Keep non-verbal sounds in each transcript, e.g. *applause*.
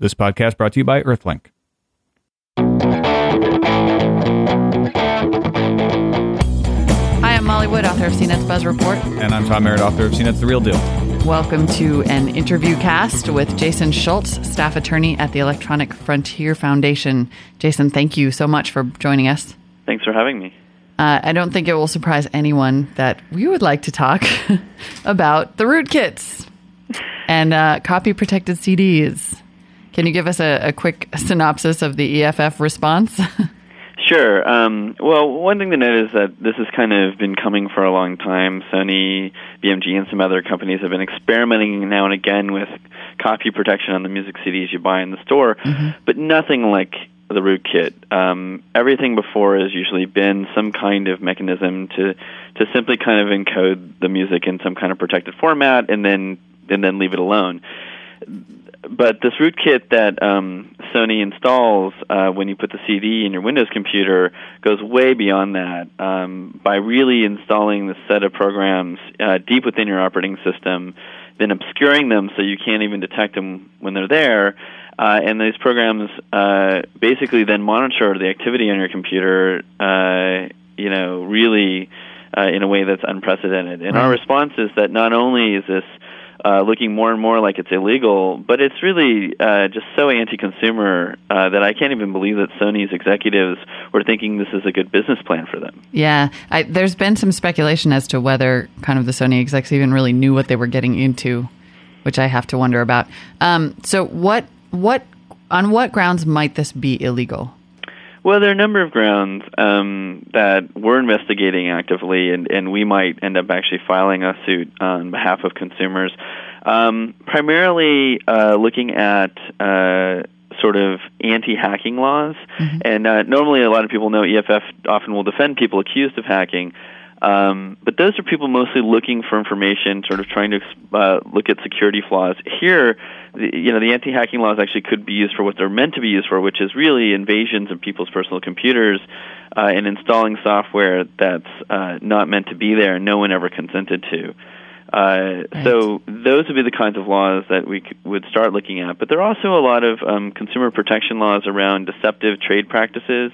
This podcast brought to you by Earthlink. Hi, I'm Molly Wood, author of CNET's Buzz Report. And I'm Tom Merritt, author of CNET's The Real Deal. Welcome to an interview cast with Jason Schultz, staff attorney at the Electronic Frontier Foundation. Jason, thank you so much for joining us. Thanks for having me. Uh, I don't think it will surprise anyone that we would like to talk *laughs* about the rootkits and uh, copy protected CDs. Can you give us a, a quick synopsis of the EFF response? *laughs* Sure. Um, well, one thing to note is that this has kind of been coming for a long time. Sony, BMG, and some other companies have been experimenting now and again with copy protection on the music CDs you buy in the store, mm-hmm. but nothing like the rootkit. Um, everything before has usually been some kind of mechanism to to simply kind of encode the music in some kind of protected format and then and then leave it alone but this rootkit that um, Sony installs uh, when you put the CD in your Windows computer goes way beyond that. Um, by really installing the set of programs uh, deep within your operating system, then obscuring them so you can't even detect them when they're there, uh, and these programs uh, basically then monitor the activity on your computer. Uh, you know, really uh, in a way that's unprecedented. And our response is that not only is this uh, looking more and more like it's illegal. But it's really uh, just so anti-consumer uh, that I can't even believe that Sony's executives were thinking this is a good business plan for them. Yeah, I, there's been some speculation as to whether kind of the Sony execs even really knew what they were getting into, which I have to wonder about. Um, so what what on what grounds might this be illegal? Well, there are a number of grounds um, that we're investigating actively, and, and we might end up actually filing a suit on behalf of consumers. Um, primarily uh, looking at uh, sort of anti-hacking laws, mm-hmm. and uh, normally a lot of people know EFF often will defend people accused of hacking. Um, but those are people mostly looking for information, sort of trying to uh, look at security flaws. Here, you know, the anti-hacking laws actually could be used for what they're meant to be used for, which is really invasions of people's personal computers uh, and installing software that's uh, not meant to be there and no one ever consented to. Uh, right. So those would be the kinds of laws that we c- would start looking at. But there are also a lot of um, consumer protection laws around deceptive trade practices.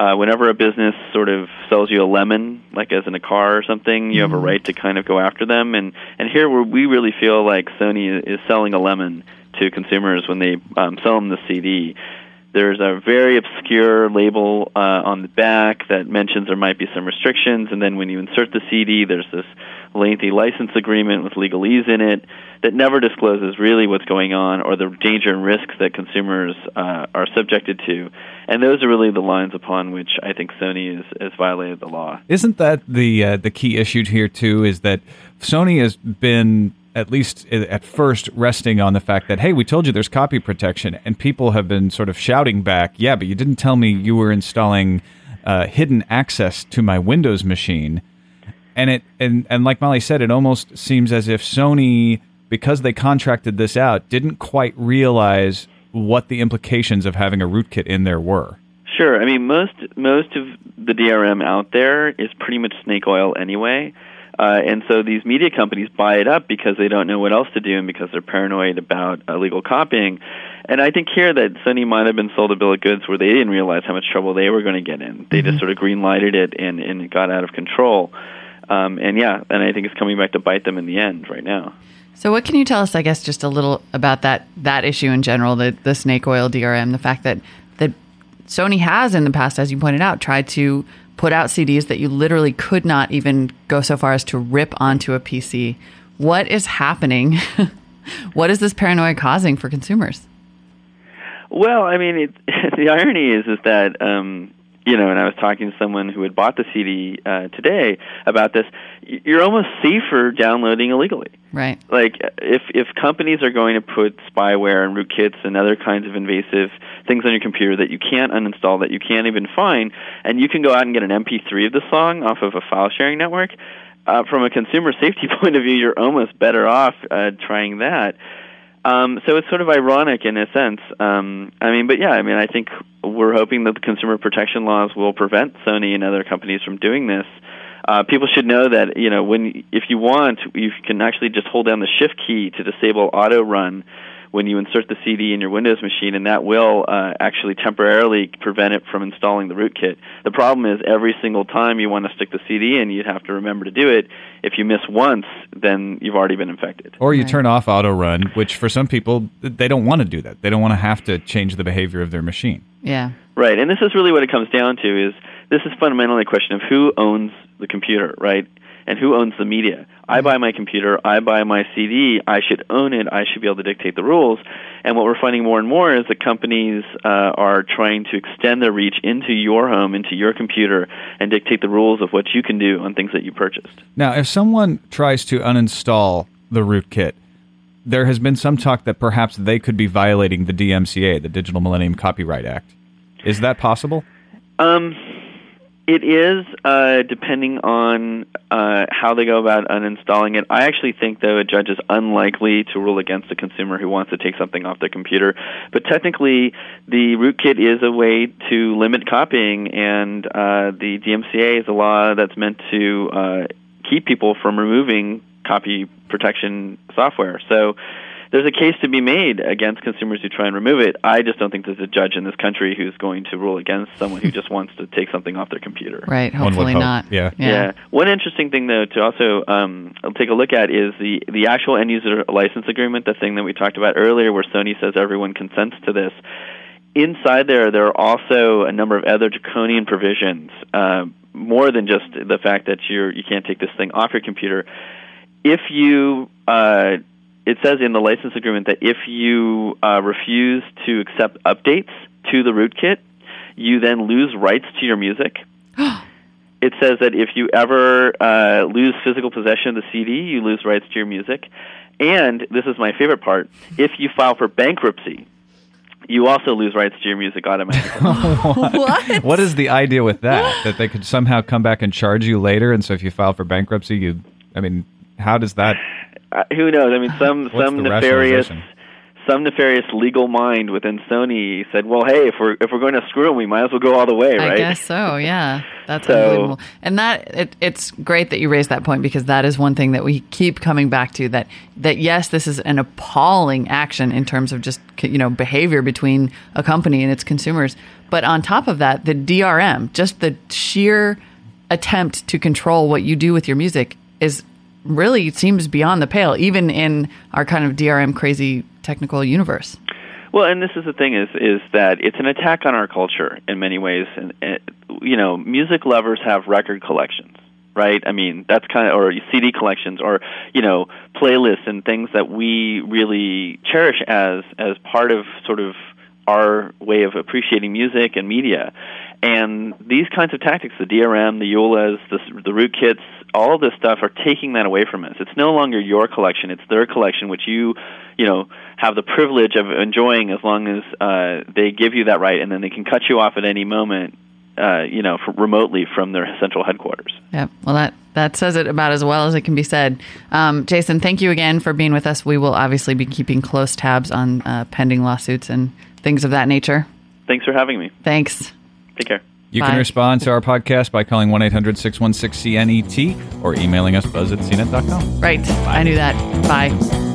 Uh, whenever a business sort of sells you a lemon, like as in a car or something, you have a mm-hmm. right to kind of go after them. And and here where we really feel like Sony is selling a lemon to consumers when they um, sell them the CD. There's a very obscure label uh, on the back that mentions there might be some restrictions, and then when you insert the CD, there's this lengthy license agreement with legalese in it that never discloses really what's going on or the danger and risks that consumers uh, are subjected to. And those are really the lines upon which I think Sony has, has violated the law. Isn't that the uh, the key issue here too? Is that Sony has been at least at first resting on the fact that hey we told you there's copy protection and people have been sort of shouting back yeah but you didn't tell me you were installing uh, hidden access to my windows machine and it and and like molly said it almost seems as if sony because they contracted this out, didn't quite realize what the implications of having a rootkit in there were. Sure. I mean, most most of the DRM out there is pretty much snake oil anyway. Uh, and so these media companies buy it up because they don't know what else to do and because they're paranoid about illegal copying. And I think here that Sony might have been sold a bill of goods where they didn't realize how much trouble they were going to get in. They mm-hmm. just sort of green lighted it and, and it got out of control. Um, and yeah, and I think it's coming back to bite them in the end right now. So, what can you tell us? I guess just a little about that that issue in general, the the snake oil DRM, the fact that that Sony has in the past, as you pointed out, tried to put out CDs that you literally could not even go so far as to rip onto a PC. What is happening? *laughs* what is this paranoia causing for consumers? Well, I mean, it, *laughs* the irony is is that um, you know, and I was talking to someone who had bought the CD uh, today about this. You're almost safer downloading illegally. Right. Like if if companies are going to put spyware and rootkits and other kinds of invasive things on your computer that you can't uninstall, that you can't even find, and you can go out and get an MP3 of the song off of a file sharing network. Uh, from a consumer *laughs* safety *laughs* point of view, you're almost better off uh, trying that. Um, so it's sort of ironic in a sense. Um, I mean, but yeah, I mean, I think we're hoping that the consumer protection laws will prevent Sony and other companies from doing this. Uh, people should know that you know when if you want, you can actually just hold down the shift key to disable auto run when you insert the CD in your Windows machine, and that will uh, actually temporarily prevent it from installing the rootkit. The problem is every single time you want to stick the CD in, you'd have to remember to do it. If you miss once, then you've already been infected. Or you Right. turn off auto run, which for some people they don't want to do that. They don't want to have to change the behavior of their machine. Yeah. Right, and this is really what it comes down to is this is fundamentally a question of who owns the computer, right? And who owns the media? I buy my computer, I buy my CD, I should own it, I should be able to dictate the rules. And what we're finding more and more is that companies uh, are trying to extend their reach into your home, into your computer, and dictate the rules of what you can do on things that you purchased. Now, if someone tries to uninstall the rootkit, there has been some talk that perhaps they could be violating the DMCA, the Digital Millennium Copyright Act. Is that possible? Um, it is uh, depending on uh, how they go about uninstalling it. I actually think, though, a judge is unlikely to rule against a consumer who wants to take something off their computer. But technically, the rootkit is a way to limit copying, and uh, the DMCA is a law that's meant to uh, keep people from removing copy protection software. So there's a case to be made against consumers who try and remove it. I just don't think there's a judge in this country who's going to rule against someone who *laughs* just wants to take something off their computer. Right. One would Hopefully hope. not. Yeah. Yeah. One interesting thing, though, to also um, take a look at is the the actual end user license agreement, the thing that we talked about earlier, where Sony says everyone consents to this. Inside there, there are also a number of other draconian provisions, uh, more than just the fact that you're you can't take this thing off your computer. If you uh, it says in the license agreement that if you uh, refuse to accept updates to the rootkit, you then lose rights to your music. *gasps* it says that if you ever uh, lose physical possession of the CD, you lose rights to your music. And this is my favorite part: if you file for bankruptcy, you also lose rights to your music automatically. *laughs* *laughs* what? What is the idea with that? that they could somehow come back and charge you later, and so if you file for bankruptcy, you, I mean, how does that? Uh, who knows? I mean, some What's some nefarious some nefarious legal mind within Sony said, "Well, hey, if we're if we're going to screw them, we might as well go all the way, right?" I guess so. Yeah, that's So- unbelievable. And that it, it's great that you raised that point because that is one thing that we keep coming back to. That that yes, this is an appalling action in terms of just you know behavior between a company and its consumers. But on top of that, the DRM, just the sheer attempt to control what you do with your music, is really seems beyond the pale, even in our kind of DRM crazy technical universe. Well, and this is the thing is is that it's an attack on our culture in many ways, and, and you know, music lovers have record collections, right? I mean, that's kind of or CD collections, or you know, playlists and things that we really cherish as as part of sort of our way of appreciating music and media. And these kinds of tactics, the DRM, the EULAs, the, the rootkits, all of this stuff are taking that away from us. It's no longer your collection; it's their collection, which you, you know, have the privilege of enjoying as long as uh, they give you that right, and then they can cut you off at any moment, uh, you know, remotely from their central headquarters. Yeah, Well, that that says it about as well as it can be said. Um, Jason, thank you again for being with us. We will obviously be keeping close tabs on uh, pending lawsuits and things of that nature. Thanks for having me. Thanks. Take care. You Bye. can respond to our podcast by calling 1 800 616 CNET or emailing us buzz at cnet.com. Right. I knew that. Bye.